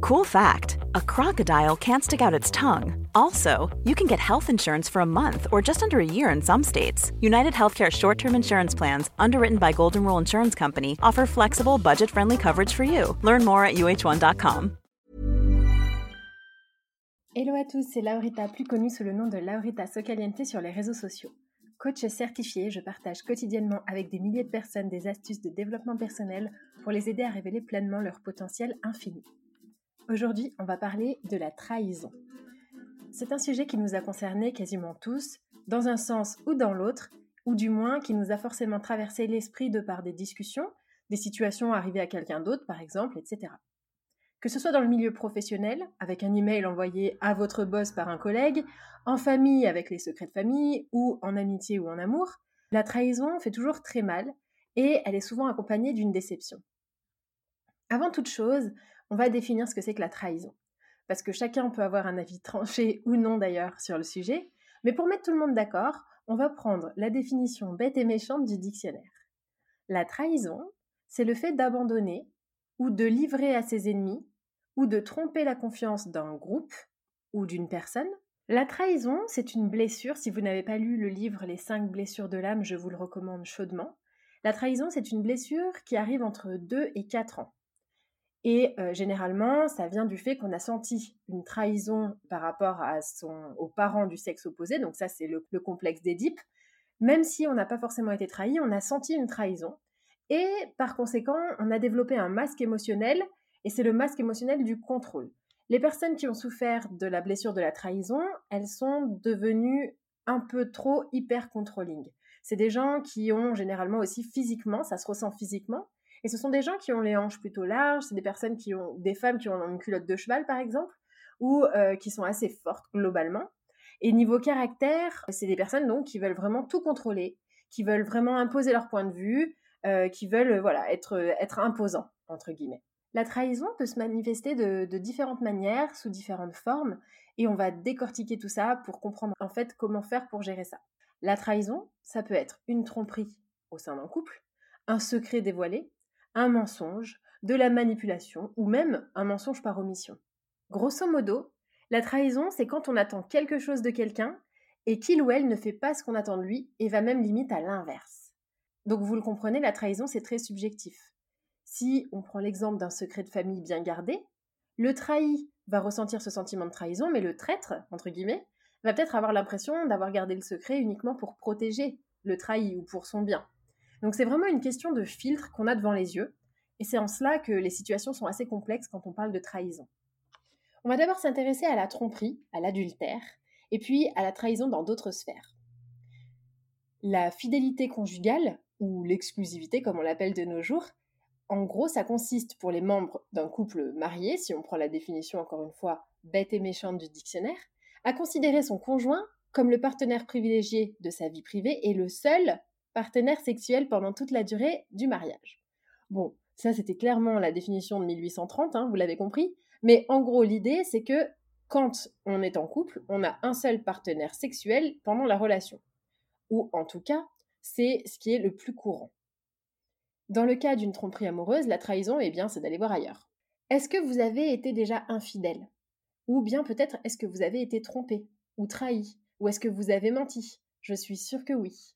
Cool fact a crocodile can't stick out its tongue. Also, you can get health insurance for a month or just under a year in some states. United Healthcare short term insurance plans, underwritten by Golden Rule Insurance Company, offer flexible, budget friendly coverage for you. Learn more at uh1.com. Hello à tous, c'est Laurita, plus connue sous le nom de Laurita Socaliente sur les réseaux sociaux. Coach certifié, je partage quotidiennement avec des milliers de personnes des astuces de développement personnel pour les aider à révéler pleinement leur potentiel infini. Aujourd'hui, on va parler de la trahison. C'est un sujet qui nous a concernés quasiment tous, dans un sens ou dans l'autre, ou du moins qui nous a forcément traversé l'esprit de par des discussions, des situations arrivées à quelqu'un d'autre par exemple, etc. Que ce soit dans le milieu professionnel, avec un email envoyé à votre boss par un collègue, en famille avec les secrets de famille, ou en amitié ou en amour, la trahison fait toujours très mal et elle est souvent accompagnée d'une déception. Avant toute chose, on va définir ce que c'est que la trahison. Parce que chacun peut avoir un avis tranché ou non d'ailleurs sur le sujet, mais pour mettre tout le monde d'accord, on va prendre la définition bête et méchante du dictionnaire. La trahison, c'est le fait d'abandonner ou de livrer à ses ennemis ou de tromper la confiance d'un groupe ou d'une personne. La trahison, c'est une blessure. Si vous n'avez pas lu le livre Les cinq blessures de l'âme, je vous le recommande chaudement. La trahison, c'est une blessure qui arrive entre 2 et 4 ans. Et euh, généralement, ça vient du fait qu'on a senti une trahison par rapport à son, aux parents du sexe opposé. Donc ça, c'est le, le complexe d'Édipe. Même si on n'a pas forcément été trahi, on a senti une trahison. Et par conséquent, on a développé un masque émotionnel, et c'est le masque émotionnel du contrôle. Les personnes qui ont souffert de la blessure de la trahison, elles sont devenues un peu trop hyper controlling. C'est des gens qui ont généralement aussi physiquement, ça se ressent physiquement, et ce sont des gens qui ont les hanches plutôt larges, c'est des personnes qui ont, des femmes qui ont une culotte de cheval par exemple, ou euh, qui sont assez fortes globalement. Et niveau caractère, c'est des personnes donc qui veulent vraiment tout contrôler, qui veulent vraiment imposer leur point de vue, euh, qui veulent voilà être être imposants entre guillemets. La trahison peut se manifester de, de, différentes manières, sous différentes formes, et on va décortiquer tout ça pour comprendre en fait comment faire pour gérer ça. La trahison, ça peut être une tromperie au sein d'un couple, un secret dévoilé, un mensonge, de la manipulation ou même un mensonge par omission. Grosso modo, la trahison, c'est quand on attend quelque chose de quelqu'un et qu'il ou elle ne fait pas ce qu'on attend de lui et va même limite à l'inverse. Donc vous le comprenez, la trahison, c'est très subjectif. Si on prend l'exemple d'un secret de famille bien gardé, le trahi va ressentir ce sentiment de trahison, mais le traître, entre guillemets, va peut-être avoir l'impression d'avoir gardé le secret uniquement pour protéger le trahi ou pour son bien. Donc c'est vraiment une question de filtre qu'on a devant les yeux, et c'est en cela que les situations sont assez complexes quand on parle de trahison. On va d'abord s'intéresser à la tromperie, à l'adultère, et puis à la trahison dans d'autres sphères. La fidélité conjugale, ou l'exclusivité comme on l'appelle de nos jours, en gros, ça consiste pour les membres d'un couple marié, si on prend la définition encore une fois bête et méchante du dictionnaire, à considérer son conjoint comme le partenaire privilégié de sa vie privée et le seul partenaire sexuel pendant toute la durée du mariage. Bon, ça c'était clairement la définition de 1830, hein, vous l'avez compris, mais en gros l'idée c'est que quand on est en couple, on a un seul partenaire sexuel pendant la relation. Ou en tout cas, c'est ce qui est le plus courant. Dans le cas d'une tromperie amoureuse, la trahison, eh bien, c'est d'aller voir ailleurs. Est-ce que vous avez été déjà infidèle? Ou bien peut-être est-ce que vous avez été trompé? Ou trahi? Ou est-ce que vous avez menti? Je suis sûre que oui.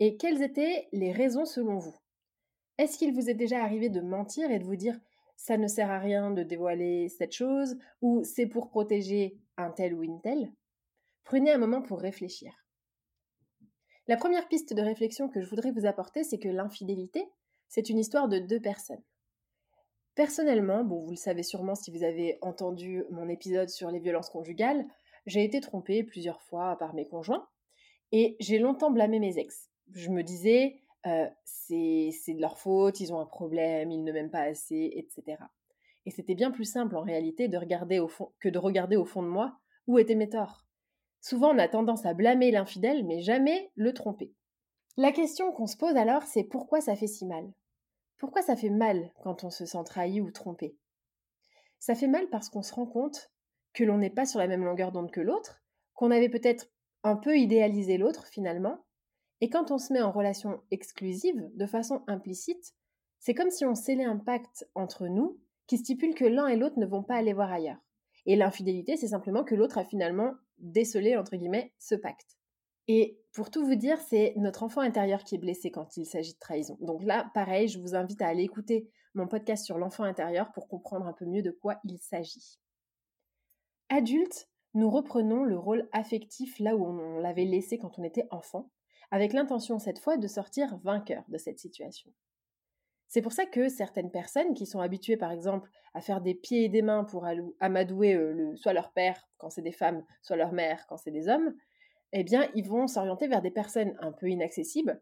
Et quelles étaient les raisons selon vous? Est-ce qu'il vous est déjà arrivé de mentir et de vous dire ça ne sert à rien de dévoiler cette chose ou c'est pour protéger un tel ou une telle? Prenez un moment pour réfléchir. La première piste de réflexion que je voudrais vous apporter, c'est que l'infidélité, c'est une histoire de deux personnes. Personnellement, bon, vous le savez sûrement si vous avez entendu mon épisode sur les violences conjugales, j'ai été trompée plusieurs fois par mes conjoints et j'ai longtemps blâmé mes ex. Je me disais, c'est de leur faute, ils ont un problème, ils ne m'aiment pas assez, etc. Et c'était bien plus simple en réalité de regarder au fond, que de regarder au fond de moi où étaient mes torts. Souvent, on a tendance à blâmer l'infidèle, mais jamais le tromper. La question qu'on se pose alors, c'est pourquoi ça fait si mal? Pourquoi ça fait mal quand on se sent trahi ou trompé? Ça fait mal parce qu'on se rend compte que l'on n'est pas sur la même longueur d'onde que l'autre, qu'on avait peut-être un peu idéalisé l'autre finalement, et quand on se met en relation exclusive, de façon implicite, c'est comme si on scellait un pacte entre nous qui stipule que l'un et l'autre ne vont pas aller voir ailleurs. Et l'infidélité, c'est simplement que l'autre a finalement décelé, entre guillemets, ce pacte. Et pour tout vous dire, c'est notre enfant intérieur qui est blessé quand il s'agit de trahison. Donc là, pareil, je vous invite à aller écouter mon podcast sur l'enfant intérieur pour comprendre un peu mieux de quoi il s'agit. Adulte, nous reprenons le rôle affectif là où on l'avait laissé quand on était enfant, avec l'intention cette fois de sortir vainqueur de cette situation. C'est pour ça que certaines personnes qui sont habituées par exemple à faire des pieds et des mains pour amadouer euh, soit leur père quand c'est des femmes, soit leur mère quand c'est des hommes, eh bien ils vont s'orienter vers des personnes un peu inaccessibles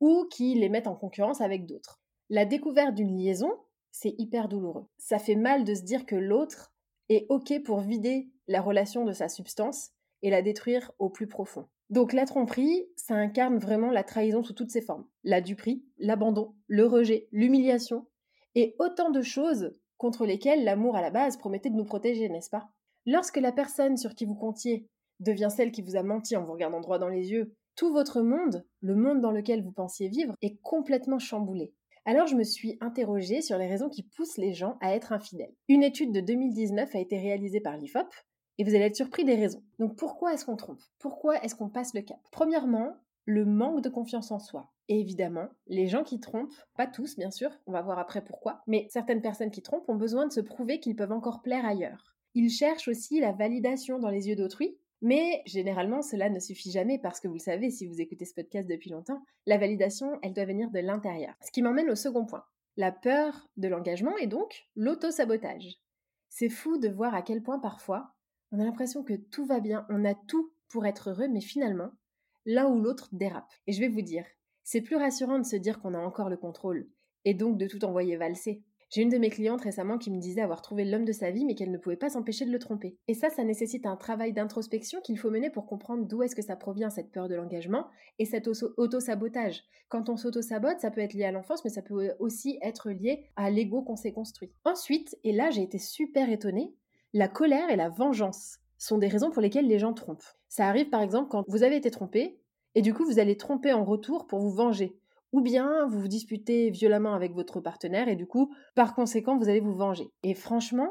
ou qui les mettent en concurrence avec d'autres. La découverte d'une liaison, c'est hyper douloureux. Ça fait mal de se dire que l'autre est OK pour vider la relation de sa substance et la détruire au plus profond. Donc la tromperie, ça incarne vraiment la trahison sous toutes ses formes. La duperie, l'abandon, le rejet, l'humiliation, et autant de choses contre lesquelles l'amour à la base promettait de nous protéger, n'est-ce pas? Lorsque la personne sur qui vous comptiez devient celle qui vous a menti en vous regardant droit dans les yeux, tout votre monde, le monde dans lequel vous pensiez vivre, est complètement chamboulé. Alors je me suis interrogée sur les raisons qui poussent les gens à être infidèles. Une étude de 2019 a été réalisée par l'IFOP, et vous allez être surpris des raisons. Donc pourquoi est-ce qu'on trompe? Pourquoi est-ce qu'on passe le cap? Premièrement, le manque de confiance en soi. Et évidemment, les gens qui trompent, pas tous bien sûr, on va voir après pourquoi, mais certaines personnes qui trompent ont besoin de se prouver qu'ils peuvent encore plaire ailleurs. Ils cherchent aussi la validation dans les yeux d'autrui, mais généralement cela ne suffit jamais parce que vous le savez si vous écoutez ce podcast depuis longtemps, la validation, elle doit venir de l'intérieur. Ce qui m'emmène au second point. La peur de l'engagement et donc l'auto-sabotage. C'est fou de voir à quel point parfois on a l'impression que tout va bien, on a tout pour être heureux, mais finalement, l'un ou l'autre dérape. Et je vais vous dire, c'est plus rassurant de se dire qu'on a encore le contrôle, et donc de tout envoyer valser. J'ai une de mes clientes récemment qui me disait avoir trouvé l'homme de sa vie, mais qu'elle ne pouvait pas s'empêcher de le tromper. Et ça, ça nécessite un travail d'introspection qu'il faut mener pour comprendre d'où est-ce que ça provient cette peur de l'engagement et cet auto-sabotage. Quand on s'auto-sabote, ça peut être lié à l'enfance, mais ça peut aussi être lié à l'ego qu'on s'est construit. Ensuite, et là j'ai été super étonnée, la colère et la vengeance sont des raisons pour lesquelles les gens trompent. Ça arrive par exemple quand vous avez été trompé et du coup vous allez tromper en retour pour vous venger. Ou bien vous vous disputez violemment avec votre partenaire et du coup, par conséquent, vous allez vous venger. Et franchement,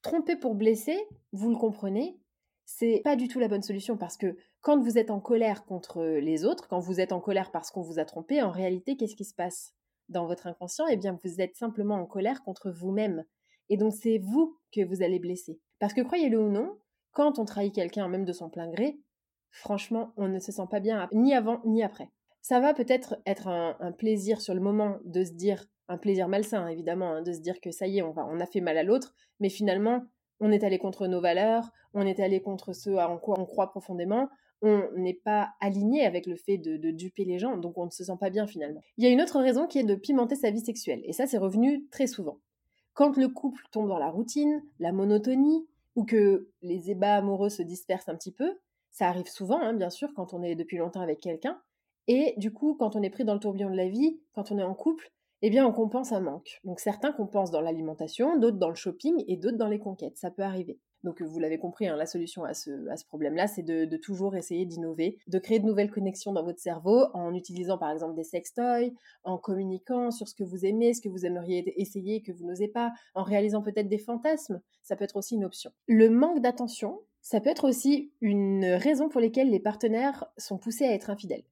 tromper pour blesser, vous le comprenez, c'est pas du tout la bonne solution parce que quand vous êtes en colère contre les autres, quand vous êtes en colère parce qu'on vous a trompé, en réalité, qu'est-ce qui se passe dans votre inconscient? Eh bien, vous êtes simplement en colère contre vous-même. Et donc c'est vous que vous allez blesser. Parce que croyez-le ou non, quand on trahit quelqu'un même de son plein gré, franchement, on ne se sent pas bien ni avant ni après. Ça va peut-être être un, plaisir sur le moment de se dire, un plaisir malsain évidemment, hein, de se dire que ça y est, on, a fait mal à l'autre, mais finalement, on est allé contre nos valeurs, on est allé contre ce en quoi on croit profondément, on n'est pas aligné avec le fait de, de, duper les gens, donc on ne se sent pas bien finalement. Il y a une autre raison qui est de pimenter sa vie sexuelle, et ça c'est revenu très souvent. Quand le couple tombe dans la routine, la monotonie, ou que les ébats amoureux se dispersent un petit peu, ça arrive souvent, hein, bien sûr, quand on est depuis longtemps avec quelqu'un, et du coup, quand on est pris dans le tourbillon de la vie, quand on est en couple, eh bien, on compense un manque. Donc certains compensent dans l'alimentation, d'autres dans le shopping et d'autres dans les conquêtes. Ça peut arriver. Donc vous l'avez compris, hein, la solution à ce, problème-là, c'est de, toujours essayer d'innover, de créer de nouvelles connexions dans votre cerveau en utilisant par exemple des sextoys, en communiquant sur ce que vous aimez, ce que vous aimeriez essayer que vous n'osez pas, en réalisant peut-être des fantasmes. Ça peut être aussi une option. Le manque d'attention, ça peut être aussi une raison pour laquelle les partenaires sont poussés à être infidèles.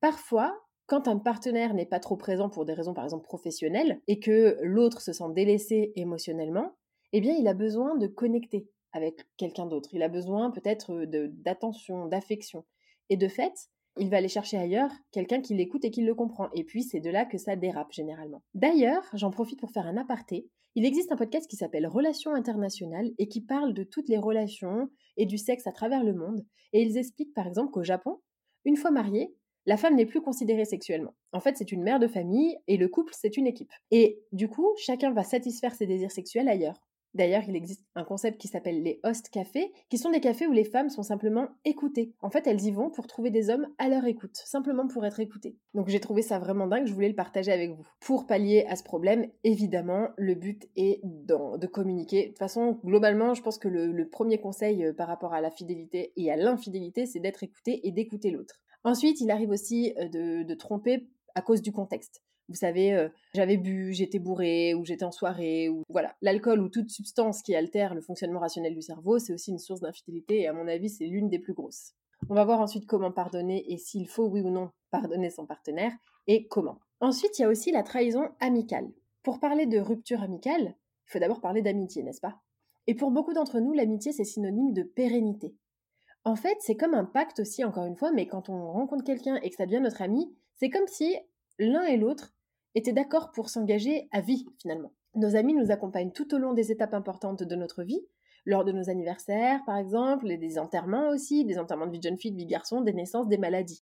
Parfois, quand un partenaire n'est pas trop présent pour des raisons par exemple professionnelles et que l'autre se sent délaissé émotionnellement, eh bien il a besoin de connecter avec quelqu'un d'autre. Il a besoin peut-être d'attention, d'affection. Et de fait, il va aller chercher ailleurs quelqu'un qui l'écoute et qui le comprend. Et puis c'est de là que ça dérape généralement. D'ailleurs, j'en profite pour faire un aparté. Il existe un podcast qui s'appelle Relations internationales et qui parle de toutes les relations et du sexe à travers le monde. Et ils expliquent par exemple qu'au Japon, une fois mariée, la femme n'est plus considérée sexuellement. En fait, c'est une mère de famille et le couple, c'est une équipe. Et du coup, chacun va satisfaire ses désirs sexuels ailleurs. D'ailleurs, il existe un concept qui s'appelle les host cafés, qui sont des cafés où les femmes sont simplement écoutées. En fait, elles y vont pour trouver des hommes à leur écoute, simplement pour être écoutées. Donc j'ai trouvé ça vraiment dingue, je voulais le partager avec vous. Pour pallier à ce problème, évidemment, le but est de communiquer. De toute façon, globalement, je pense que le, premier conseil euh, par rapport à la fidélité et à l'infidélité, c'est d'être écouté et d'écouter l'autre. Ensuite, il arrive aussi euh, de tromper à cause du contexte. Vous savez, euh, j'avais bu, j'étais bourré, ou j'étais en soirée, ou voilà. L'alcool ou toute substance qui altère le fonctionnement rationnel du cerveau, c'est aussi une source d'infidélité, et à mon avis, c'est l'une des plus grosses. On va voir ensuite comment pardonner et s'il faut, oui ou non, pardonner son partenaire, et comment. Ensuite, il y a aussi la trahison amicale. Pour parler de rupture amicale, il faut d'abord parler d'amitié, n'est-ce pas? Et pour beaucoup d'entre nous, l'amitié, c'est synonyme de pérennité. En fait, c'est comme un pacte aussi, encore une fois, mais quand on rencontre quelqu'un et que ça devient notre ami, c'est comme si l'un et l'autre étaient d'accord pour s'engager à vie finalement. Nos amis nous accompagnent tout au long des étapes importantes de notre vie, lors de nos anniversaires par exemple, et des enterrements aussi, des enterrements de vie de jeune fille, de vie de garçon, des naissances, des maladies.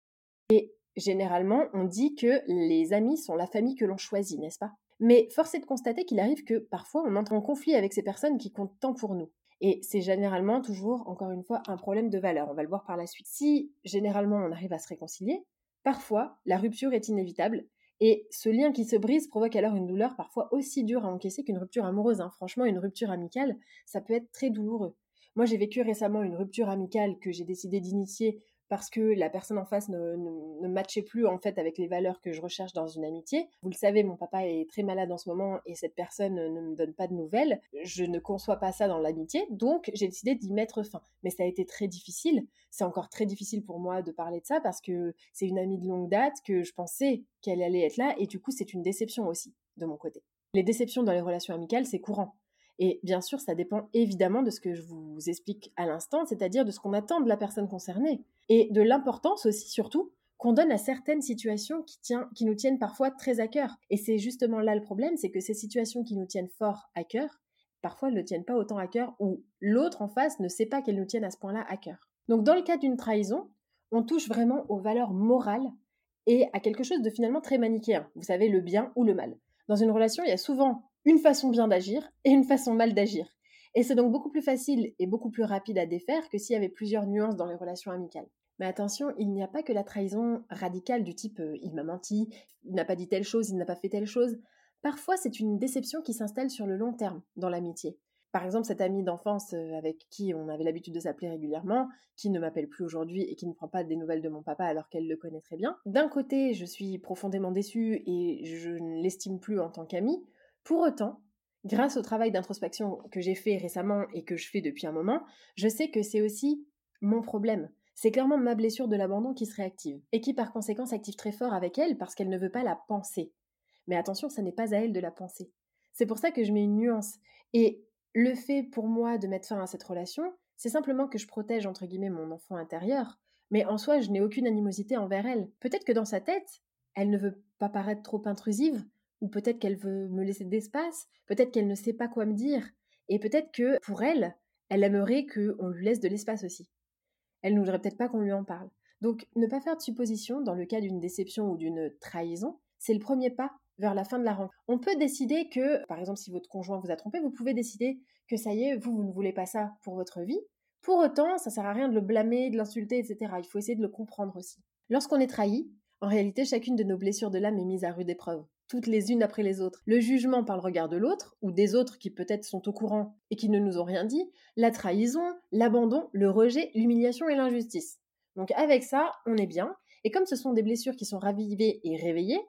Et généralement, on dit que les amis sont la famille que l'on choisit, n'est-ce pas? Mais force est de constater qu'il arrive que parfois on entre en conflit avec ces personnes qui comptent tant pour nous. Et c'est généralement toujours, encore une fois, un problème de valeur. On va le voir par la suite. Si généralement on arrive à se réconcilier, parfois la rupture est inévitable et ce lien qui se brise provoque alors une douleur parfois aussi dure à encaisser qu'une rupture amoureuse. Hein. Franchement, une rupture amicale, ça peut être très douloureux. Moi, j'ai vécu récemment une rupture amicale que j'ai décidé d'initier parce que la personne en face ne, matchait plus en fait avec les valeurs que je recherche dans une amitié. Vous le savez, mon papa est très malade en ce moment et cette personne ne me donne pas de nouvelles. Je ne conçois pas ça dans l'amitié, donc j'ai décidé d'y mettre fin. Mais ça a été très difficile. C'est encore très difficile pour moi de parler de ça parce que c'est une amie de longue date que je pensais qu'elle allait être là et du coup c'est une déception aussi de mon côté. Les déceptions dans les relations amicales, c'est courant. Et bien sûr, ça dépend évidemment de ce que je vous explique à l'instant, c'est-à-dire de ce qu'on attend de la personne concernée. Et de l'importance aussi, surtout, qu'on donne à certaines situations qui, qui nous tiennent parfois très à cœur. Et c'est justement là le problème, c'est que ces situations qui nous tiennent fort à cœur, parfois ne tiennent pas autant à cœur, ou l'autre en face ne sait pas qu'elles nous tiennent à ce point-là à cœur. Donc dans le cas d'une trahison, on touche vraiment aux valeurs morales et à quelque chose de finalement très manichéen. Vous savez, le bien ou le mal. Dans une relation, il y a souvent une façon bien d'agir et une façon mal d'agir. Et c'est donc beaucoup plus facile et beaucoup plus rapide à défaire que s'il y avait plusieurs nuances dans les relations amicales. Mais attention, il n'y a pas que la trahison radicale du type euh, il m'a menti, il n'a pas dit telle chose, il n'a pas fait telle chose. Parfois, c'est une déception qui s'installe sur le long terme dans l'amitié. Par exemple, cette amie d'enfance euh, avec qui on avait l'habitude de s'appeler régulièrement, qui ne m'appelle plus aujourd'hui et qui ne prend pas des nouvelles de mon papa alors qu'elle le connaît très bien. D'un côté, je suis profondément déçue et je ne l'estime plus en tant qu'amie. Pour autant, grâce au travail d'introspection que j'ai fait récemment et que je fais depuis un moment, je sais que c'est aussi mon problème. C'est clairement ma blessure de l'abandon qui se réactive et qui par conséquent s'active très fort avec elle parce qu'elle ne veut pas la penser. Mais attention, ça n'est pas à elle de la penser. C'est pour ça que je mets une nuance. Et le fait pour moi de mettre fin à cette relation, c'est simplement que je protège entre guillemets mon enfant intérieur, mais en soi, je n'ai aucune animosité envers elle. Peut-être que dans sa tête, elle ne veut pas paraître trop intrusive, ou peut-être qu'elle veut me laisser d'espace, peut-être qu'elle ne sait pas quoi me dire, et peut-être que pour elle, elle aimerait qu'on lui laisse de l'espace aussi. Elle ne voudrait peut-être pas qu'on lui en parle. Donc ne pas faire de suppositions dans le cas d'une déception ou d'une trahison, c'est le premier pas vers la fin de la rencontre. On peut décider que, par exemple, si votre conjoint vous a trompé, vous pouvez décider que ça y est, vous, vous ne voulez pas ça pour votre vie. Pour autant, ça sert à rien de le blâmer, de l'insulter, etc. Il faut essayer de le comprendre aussi. Lorsqu'on est trahi, en réalité, chacune de nos blessures de l'âme est mise à rude épreuve toutes les unes après les autres. Le jugement par le regard de l'autre, ou des autres qui peut-être sont au courant et qui ne nous ont rien dit, la trahison, l'abandon, le rejet, l'humiliation et l'injustice. Donc avec ça, on est bien, et comme ce sont des blessures qui sont ravivées et réveillées,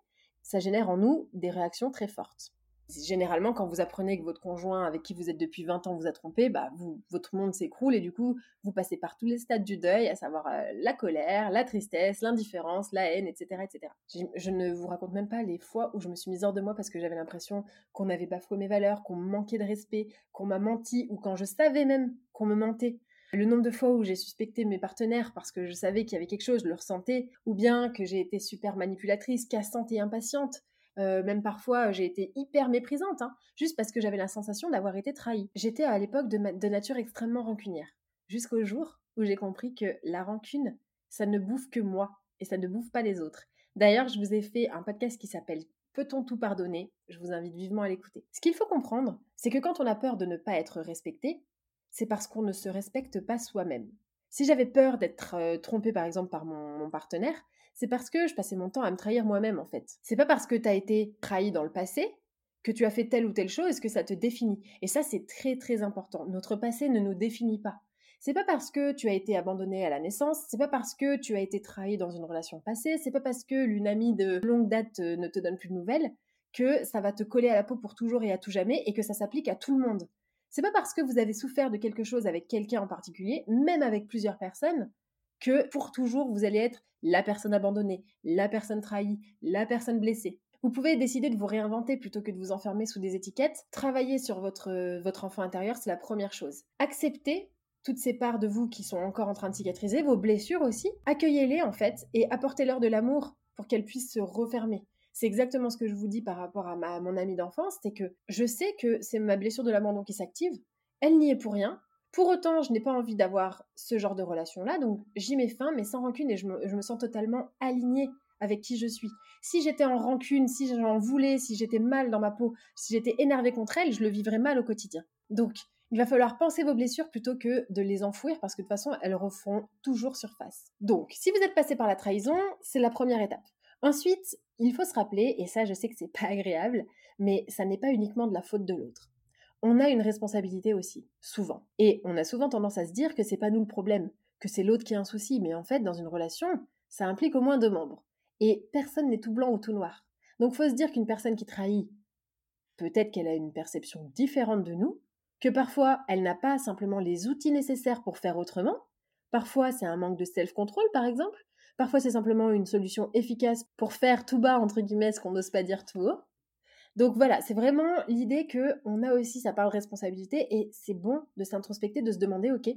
ça génère en nous des réactions très fortes. Généralement, quand vous apprenez que votre conjoint avec qui vous êtes depuis 20 ans vous a trompé, bah, votre monde s'écroule et du coup, vous passez par tous les stades du deuil, à savoir euh, la colère, la tristesse, l'indifférence, la haine, etc. etc. Je, ne vous raconte même pas les fois où je me suis mise hors de moi parce que j'avais l'impression qu'on avait bafoué mes valeurs, qu'on me manquait de respect, qu'on m'a menti ou quand je savais même qu'on me mentait. Le nombre de fois où j'ai suspecté mes partenaires parce que je savais qu'il y avait quelque chose, je le ressentais, ou bien que j'ai été super manipulatrice, cassante et impatiente. Euh, même parfois, j'ai été hyper méprisante, hein, juste parce que j'avais la sensation d'avoir été trahie. J'étais à l'époque de, de nature extrêmement rancunière, jusqu'au jour où j'ai compris que la rancune, ça ne bouffe que moi et ça ne bouffe pas les autres. D'ailleurs, je vous ai fait un podcast qui s'appelle Peut-on tout pardonner? Je vous invite vivement à l'écouter. Ce qu'il faut comprendre, c'est que quand on a peur de ne pas être respecté, c'est parce qu'on ne se respecte pas soi-même. Si j'avais peur d'être euh, trompée par exemple par mon, partenaire, c'est parce que je passais mon temps à me trahir moi-même en fait. C'est pas parce que tu as été trahi dans le passé que tu as fait telle ou telle chose que ça te définit. Et ça c'est très très important. Notre passé ne nous définit pas. C'est pas parce que tu as été abandonné à la naissance, c'est pas parce que tu as été trahi dans une relation passée, c'est pas parce que l'une amie de longue date euh, ne te donne plus de nouvelles que ça va te coller à la peau pour toujours et à tout jamais et que ça s'applique à tout le monde. C'est pas parce que vous avez souffert de quelque chose avec quelqu'un en particulier, même avec plusieurs personnes, que pour toujours vous allez être la personne abandonnée, la personne trahie, la personne blessée. Vous pouvez décider de vous réinventer plutôt que de vous enfermer sous des étiquettes. Travailler sur votre, euh, votre enfant intérieur, c'est la première chose. Acceptez toutes ces parts de vous qui sont encore en train de cicatriser, vos blessures aussi, accueillez-les en fait et apportez-leur de l'amour pour qu'elles puissent se refermer. C'est exactement ce que je vous dis par rapport à, ma, mon amie d'enfance, c'est que je sais que c'est ma blessure de l'abandon qui s'active, elle n'y est pour rien. Pour autant, je n'ai pas envie d'avoir ce genre de relation-là, donc j'y mets fin, mais sans rancune, et je me, sens totalement alignée avec qui je suis. Si j'étais en rancune, si j'en voulais, si j'étais mal dans ma peau, si j'étais énervée contre elle, je le vivrais mal au quotidien. Donc, il va falloir penser vos blessures plutôt que de les enfouir parce que de toute façon, elles refont toujours surface. Donc, si vous êtes passé par la trahison, c'est la première étape. Ensuite, il faut se rappeler, et ça je sais que c'est pas agréable, mais ça n'est pas uniquement de la faute de l'autre. On a une responsabilité aussi, souvent. Et on a souvent tendance à se dire que c'est pas nous le problème, que c'est l'autre qui a un souci, mais en fait, dans une relation, ça implique au moins deux membres. Et personne n'est tout blanc ou tout noir. Donc faut se dire qu'une personne qui trahit, peut-être qu'elle a une perception différente de nous, que parfois elle n'a pas simplement les outils nécessaires pour faire autrement, parfois c'est un manque de self-control par exemple, parfois c'est simplement une solution efficace pour faire tout bas entre guillemets ce qu'on n'ose pas dire tout haut. Donc voilà, c'est vraiment l'idée que on a aussi sa part de responsabilité et c'est bon de s'introspecter, de se demander ok,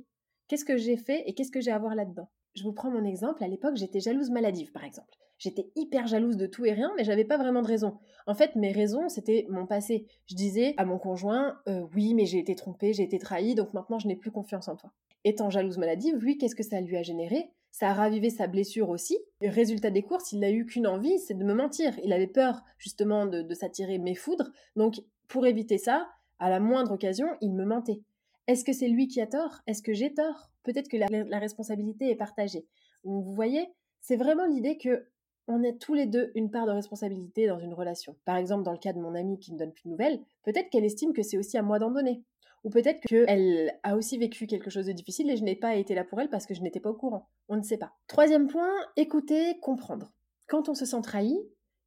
qu'est-ce que j'ai fait et qu'est-ce que j'ai à voir là-dedans? Je vous prends mon exemple, à l'époque j'étais jalouse maladive par exemple. J'étais hyper jalouse de tout et rien, mais j'avais pas vraiment de raison. En fait, mes raisons, c'était mon passé. Je disais à mon conjoint, euh, oui, mais j'ai été trompée, j'ai été trahie, donc maintenant je n'ai plus confiance en toi. Étant jalouse maladive, lui, qu'est-ce que ça lui a généré? Ça a ravivé sa blessure aussi. résultat des courses, il n'a eu qu'une envie, c'est de me mentir. Il avait peur justement de, s'attirer mes foudres, donc pour éviter ça, à la moindre occasion, il me mentait. Est-ce que c'est lui qui a tort? Est-ce que j'ai tort? Peut-être que la, responsabilité est partagée. Vous voyez, c'est vraiment l'idée que on a tous les deux une part de responsabilité dans une relation. Par exemple, dans le cas de mon amie qui ne donne plus de nouvelles, peut-être qu'elle estime que c'est aussi à moi d'en donner. Ou peut-être qu'elle a aussi vécu quelque chose de difficile et je n'ai pas été là pour elle parce que je n'étais pas au courant. On ne sait pas. Troisième point, écouter, comprendre. Quand on se sent trahi,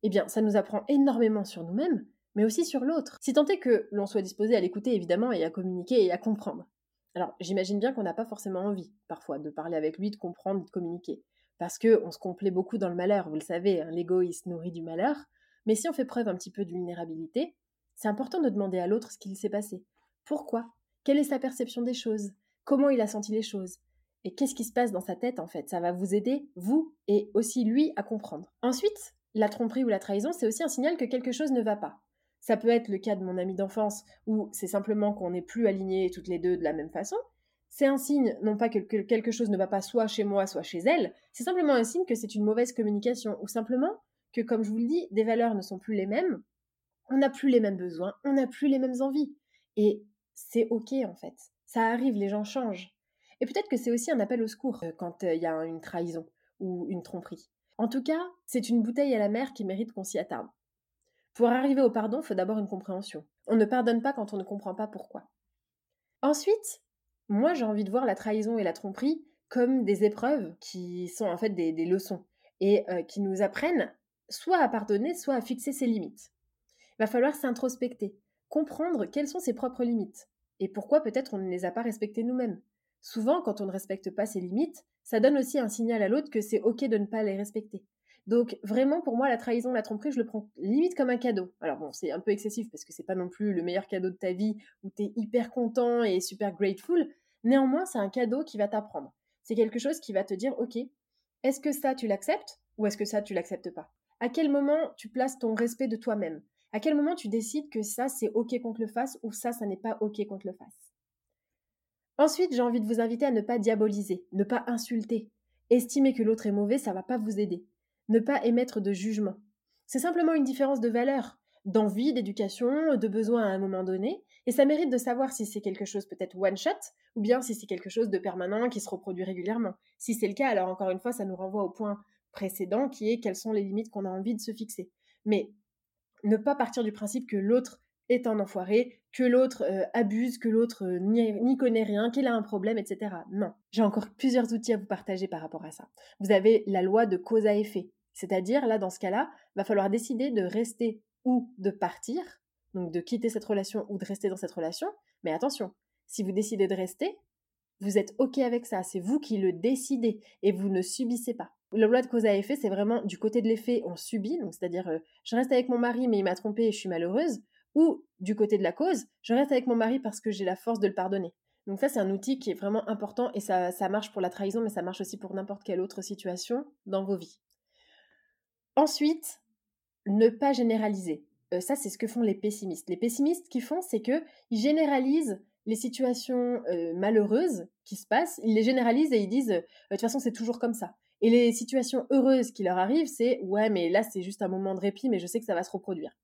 eh bien, ça nous apprend énormément sur nous-mêmes, mais aussi sur l'autre. Si tant est que l'on soit disposé à l'écouter, évidemment, et à communiquer et à comprendre. Alors, j'imagine bien qu'on n'a pas forcément envie, parfois, de parler avec lui, de comprendre, de communiquer parce qu'on se complaît beaucoup dans le malheur, vous le savez, hein, se nourrit du malheur, mais si on fait preuve un petit peu de vulnérabilité, c'est important de demander à l'autre ce qu'il s'est passé. Pourquoi? Quelle est sa perception des choses? Comment il a senti les choses? Et qu'est-ce qui se passe dans sa tête en fait? Ça va vous aider, vous, et aussi lui, à comprendre. Ensuite, la tromperie ou la trahison, c'est aussi un signal que quelque chose ne va pas. Ça peut être le cas de mon ami d'enfance, où c'est simplement qu'on n'est plus alignés toutes les deux de la même façon, c'est un signe, non pas que, quelque chose ne va pas soit chez moi, soit chez elle, c'est simplement un signe que c'est une mauvaise communication, ou simplement que, comme je vous le dis, des valeurs ne sont plus les mêmes, on n'a plus les mêmes besoins, on n'a plus les mêmes envies. Et c'est ok en fait. Ça arrive, les gens changent. Et peut-être que c'est aussi un appel au secours euh, quand euh, il y a une trahison ou une tromperie. En tout cas, c'est une bouteille à la mer qui mérite qu'on s'y attarde. Pour arriver au pardon, faut d'abord une compréhension. On ne pardonne pas quand on ne comprend pas pourquoi. Ensuite, moi, j'ai envie de voir la trahison et la tromperie comme des épreuves qui sont en fait des, leçons et euh, qui nous apprennent soit à pardonner, soit à fixer ses limites. Il va falloir s'introspecter, comprendre quelles sont ses propres limites et pourquoi peut-être on ne les a pas respectées nous-mêmes? Souvent, quand on ne respecte pas ses limites, ça donne aussi un signal à l'autre que c'est ok de ne pas les respecter. Donc vraiment pour moi la trahison, la tromperie, je le prends limite comme un cadeau. Alors bon, c'est un peu excessif parce que c'est pas non plus le meilleur cadeau de ta vie où tu es hyper content et super grateful, Néanmoins, c'est un cadeau qui va t'apprendre. C'est quelque chose qui va te dire, ok, est-ce que ça tu l'acceptes ou est-ce que ça tu l'acceptes pas? À quel moment tu places ton respect de toi-même? À quel moment tu décides que ça c'est ok qu'on te le fasse ou ça ça n'est pas ok qu'on te le fasse? Ensuite, j'ai envie de vous inviter à ne pas diaboliser, ne pas insulter. Estimer que l'autre est mauvais, ça va pas vous aider. Ne pas émettre de jugement. C'est simplement une différence de valeur, d'envie, d'éducation, de besoin à un moment donné, et ça mérite de savoir si c'est quelque chose peut-être one shot, ou bien si c'est quelque chose de permanent qui se reproduit régulièrement. Si c'est le cas, alors encore une fois, ça nous renvoie au point précédent qui est quelles sont les limites qu'on a envie de se fixer. Mais ne pas partir du principe que l'autre est un enfoiré, que l'autre euh, abuse, que l'autre euh, n'y connaît rien, qu'il a un problème, etc. Non. J'ai encore plusieurs outils à vous partager par rapport à ça. Vous avez la loi de cause à effet. C'est-à-dire, là, dans ce cas-là, va falloir décider de rester ou de partir, donc de quitter cette relation ou de rester dans cette relation. Mais attention, si vous décidez de rester, vous êtes OK avec ça, c'est vous qui le décidez et vous ne subissez pas. La loi de cause à effet, c'est vraiment du côté de l'effet, on subit, donc c'est-à-dire euh, je reste avec mon mari mais il m'a trompé et je suis malheureuse, ou du côté de la cause, je reste avec mon mari parce que j'ai la force de le pardonner. Donc ça, c'est un outil qui est vraiment important et ça, ça marche pour la trahison, mais ça marche aussi pour n'importe quelle autre situation dans vos vies. Ensuite, ne pas généraliser. Euh, ça, c'est ce que font les pessimistes. Les pessimistes, qui font, c'est qu'ils généralisent les situations euh, malheureuses qui se passent, ils les généralisent et ils disent, de toute façon, c'est toujours comme ça. Et les situations heureuses qui leur arrivent, c'est, ouais, mais là, c'est juste un moment de répit, mais je sais que ça va se reproduire.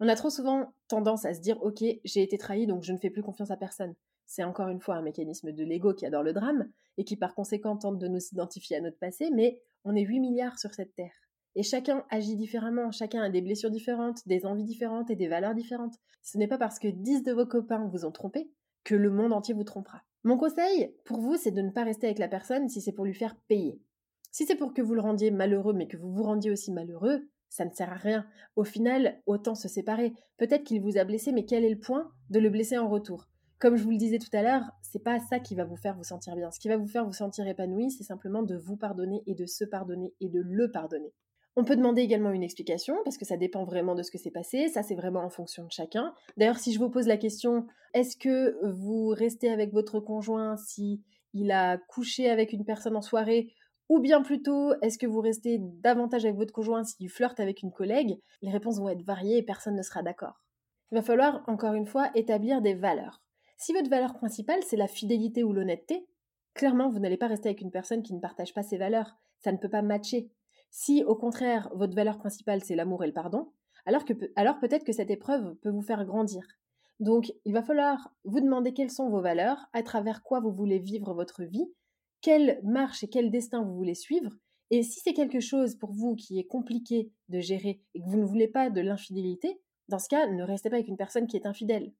On a trop souvent tendance à se dire, ok, j'ai été trahi, donc je ne fais plus confiance à personne. C'est encore une fois un mécanisme de l'ego qui adore le drame et qui par conséquent tente de nous identifier à notre passé, mais on est 8 milliards sur cette terre. Et chacun agit différemment, chacun a des blessures différentes, des envies différentes et des valeurs différentes. Ce n'est pas parce que 10 de vos copains vous ont trompé que le monde entier vous trompera. Mon conseil pour vous, c'est de ne pas rester avec la personne si c'est pour lui faire payer. Si c'est pour que vous le rendiez malheureux, mais que vous vous rendiez aussi malheureux, ça ne sert à rien. Au final, autant se séparer. Peut-être qu'il vous a blessé, mais quel est le point de le blesser en retour? Comme je vous le disais tout à l'heure, c'est pas ça qui va vous faire vous sentir bien. Ce qui va vous faire vous sentir épanoui, c'est simplement de vous pardonner et de se pardonner et de le pardonner. On peut demander également une explication parce que ça dépend vraiment de ce que s'est passé, ça c'est vraiment en fonction de chacun. D'ailleurs, si je vous pose la question, est-ce que vous restez avec votre conjoint si il a couché avec une personne en soirée ou bien plutôt est-ce que vous restez davantage avec votre conjoint s'il flirte avec une collègue? Les réponses vont être variées et personne ne sera d'accord. Il va falloir encore une fois établir des valeurs. Si votre valeur principale c'est la fidélité ou l'honnêteté, clairement vous n'allez pas rester avec une personne qui ne partage pas ses valeurs, ça ne peut pas matcher. Si au contraire votre valeur principale c'est l'amour et le pardon, alors, peut-être que cette épreuve peut vous faire grandir. Donc il va falloir vous demander quelles sont vos valeurs, à travers quoi vous voulez vivre votre vie, quelle marche et quel destin vous voulez suivre. Et si c'est quelque chose pour vous qui est compliqué de gérer et que vous ne voulez pas de l'infidélité, dans ce cas, ne restez pas avec une personne qui est infidèle.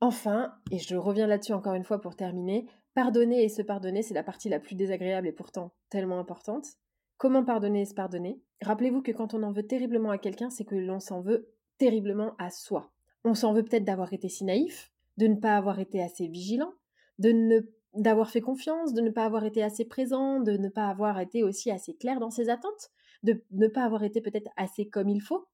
Enfin, et je reviens là-dessus encore une fois pour terminer, pardonner et se pardonner, c'est la partie la plus désagréable et pourtant tellement importante. Comment pardonner et se pardonner? Rappelez-vous que quand on en veut terriblement à quelqu'un, c'est que l'on s'en veut terriblement à soi. On s'en veut peut-être d'avoir été si naïf, de ne pas avoir été assez vigilant, de ne d'avoir fait confiance, de ne pas avoir été assez présent, de ne pas avoir été aussi assez clair dans ses attentes, de ne pas avoir été peut-être assez comme il faut.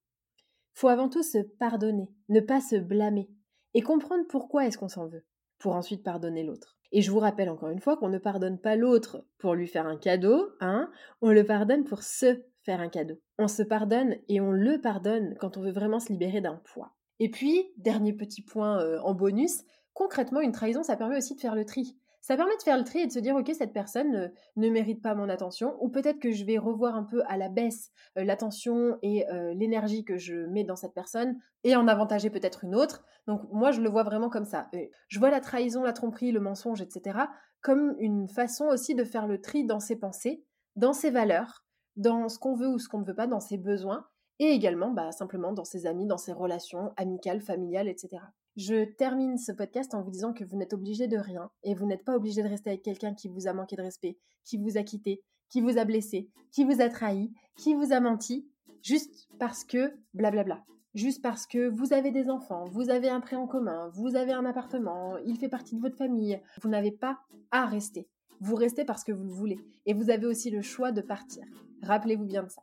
Faut avant tout se pardonner, ne pas se blâmer et comprendre pourquoi est-ce qu'on s'en veut, pour ensuite pardonner l'autre. Et je vous rappelle encore une fois qu'on ne pardonne pas l'autre pour lui faire un cadeau, hein, on le pardonne pour se faire un cadeau. On se pardonne et on le pardonne quand on veut vraiment se libérer d'un poids. Et puis, dernier petit point euh, en bonus, concrètement, une trahison, ça permet aussi de faire le tri ça permet de faire le tri et de se dire ok cette personne ne, mérite pas mon attention ou peut-être que je vais revoir un peu à la baisse euh, l'attention et euh, l'énergie que je mets dans cette personne et en avantager peut-être une autre. Donc moi je le vois vraiment comme ça. je vois la trahison, la tromperie, le mensonge, etc. comme une façon aussi de faire le tri dans ses pensées, dans ses valeurs, dans ce qu'on veut ou ce qu'on ne veut pas, dans ses besoins et également bah, simplement dans ses amis, dans ses relations amicales, familiales, etc. Je termine ce podcast en vous disant que vous n'êtes obligé de rien et vous n'êtes pas obligé de rester avec quelqu'un qui vous a manqué de respect, qui vous a quitté, qui vous a blessé, qui vous a trahi, qui vous a menti, juste parce que blablabla. Juste parce que vous avez des enfants, vous avez un prêt en commun, vous avez un appartement, il fait partie de votre famille. Vous n'avez pas à rester. Vous restez parce que vous le voulez. Et vous avez aussi le choix de partir. Rappelez-vous bien de ça.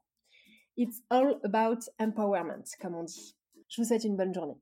It's all about empowerment, comme on dit. Je vous souhaite une bonne journée.